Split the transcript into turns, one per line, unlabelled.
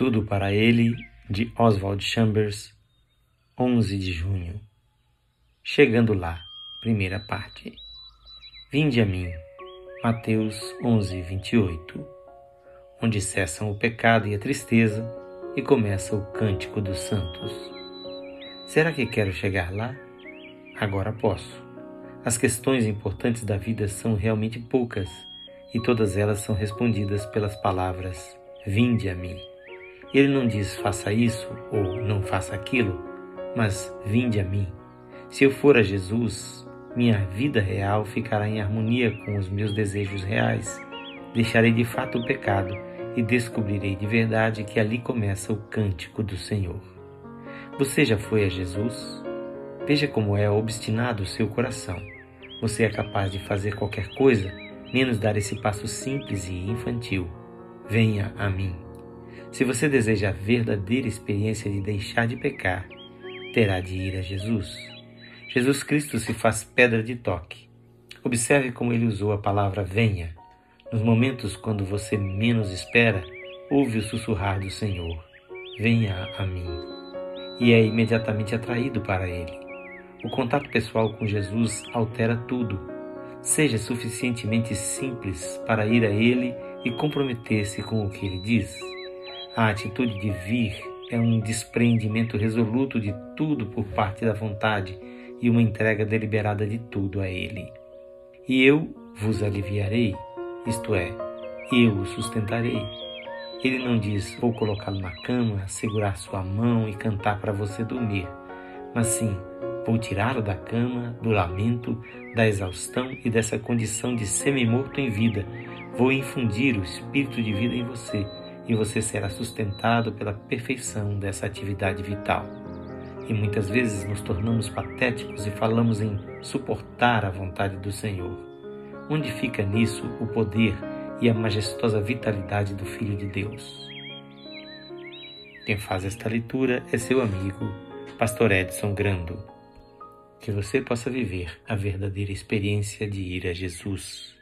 Tudo para ele, de Oswald Chambers, 11 de junho. Chegando lá, primeira parte. Vinde a mim, Mateus 11, 28, onde cessam o pecado e a tristeza e começa o cântico dos santos. Será que quero chegar lá? Agora posso. As questões importantes da vida são realmente poucas e todas elas são respondidas pelas palavras: Vinde a mim. Ele não diz faça isso ou não faça aquilo, mas vinde a mim. Se eu for a Jesus, minha vida real ficará em harmonia com os meus desejos reais. Deixarei de fato o pecado e descobrirei de verdade que ali começa o cântico do Senhor. Você já foi a Jesus? Veja como é obstinado o seu coração. Você é capaz de fazer qualquer coisa, menos dar esse passo simples e infantil. Venha a mim. Se você deseja a verdadeira experiência de deixar de pecar, terá de ir a Jesus. Jesus Cristo se faz pedra de toque. Observe como ele usou a palavra venha. Nos momentos quando você menos espera, ouve o sussurrar do Senhor: Venha a mim. E é imediatamente atraído para ele. O contato pessoal com Jesus altera tudo. Seja suficientemente simples para ir a Ele e comprometer-se com o que Ele diz. A atitude de vir é um desprendimento resoluto de tudo por parte da vontade e uma entrega deliberada de tudo a Ele. E eu vos aliviarei, isto é, eu o sustentarei. Ele não diz, vou colocá-lo na cama, segurar sua mão e cantar para você dormir, mas sim, Vou tirá-lo da cama, do lamento, da exaustão e dessa condição de semi-morto em vida. Vou infundir o espírito de vida em você e você será sustentado pela perfeição dessa atividade vital. E muitas vezes nos tornamos patéticos e falamos em suportar a vontade do Senhor. Onde fica nisso o poder e a majestosa vitalidade do Filho de Deus? Quem faz esta leitura é seu amigo, Pastor Edson Grando que você possa viver a verdadeira experiência de ir a Jesus.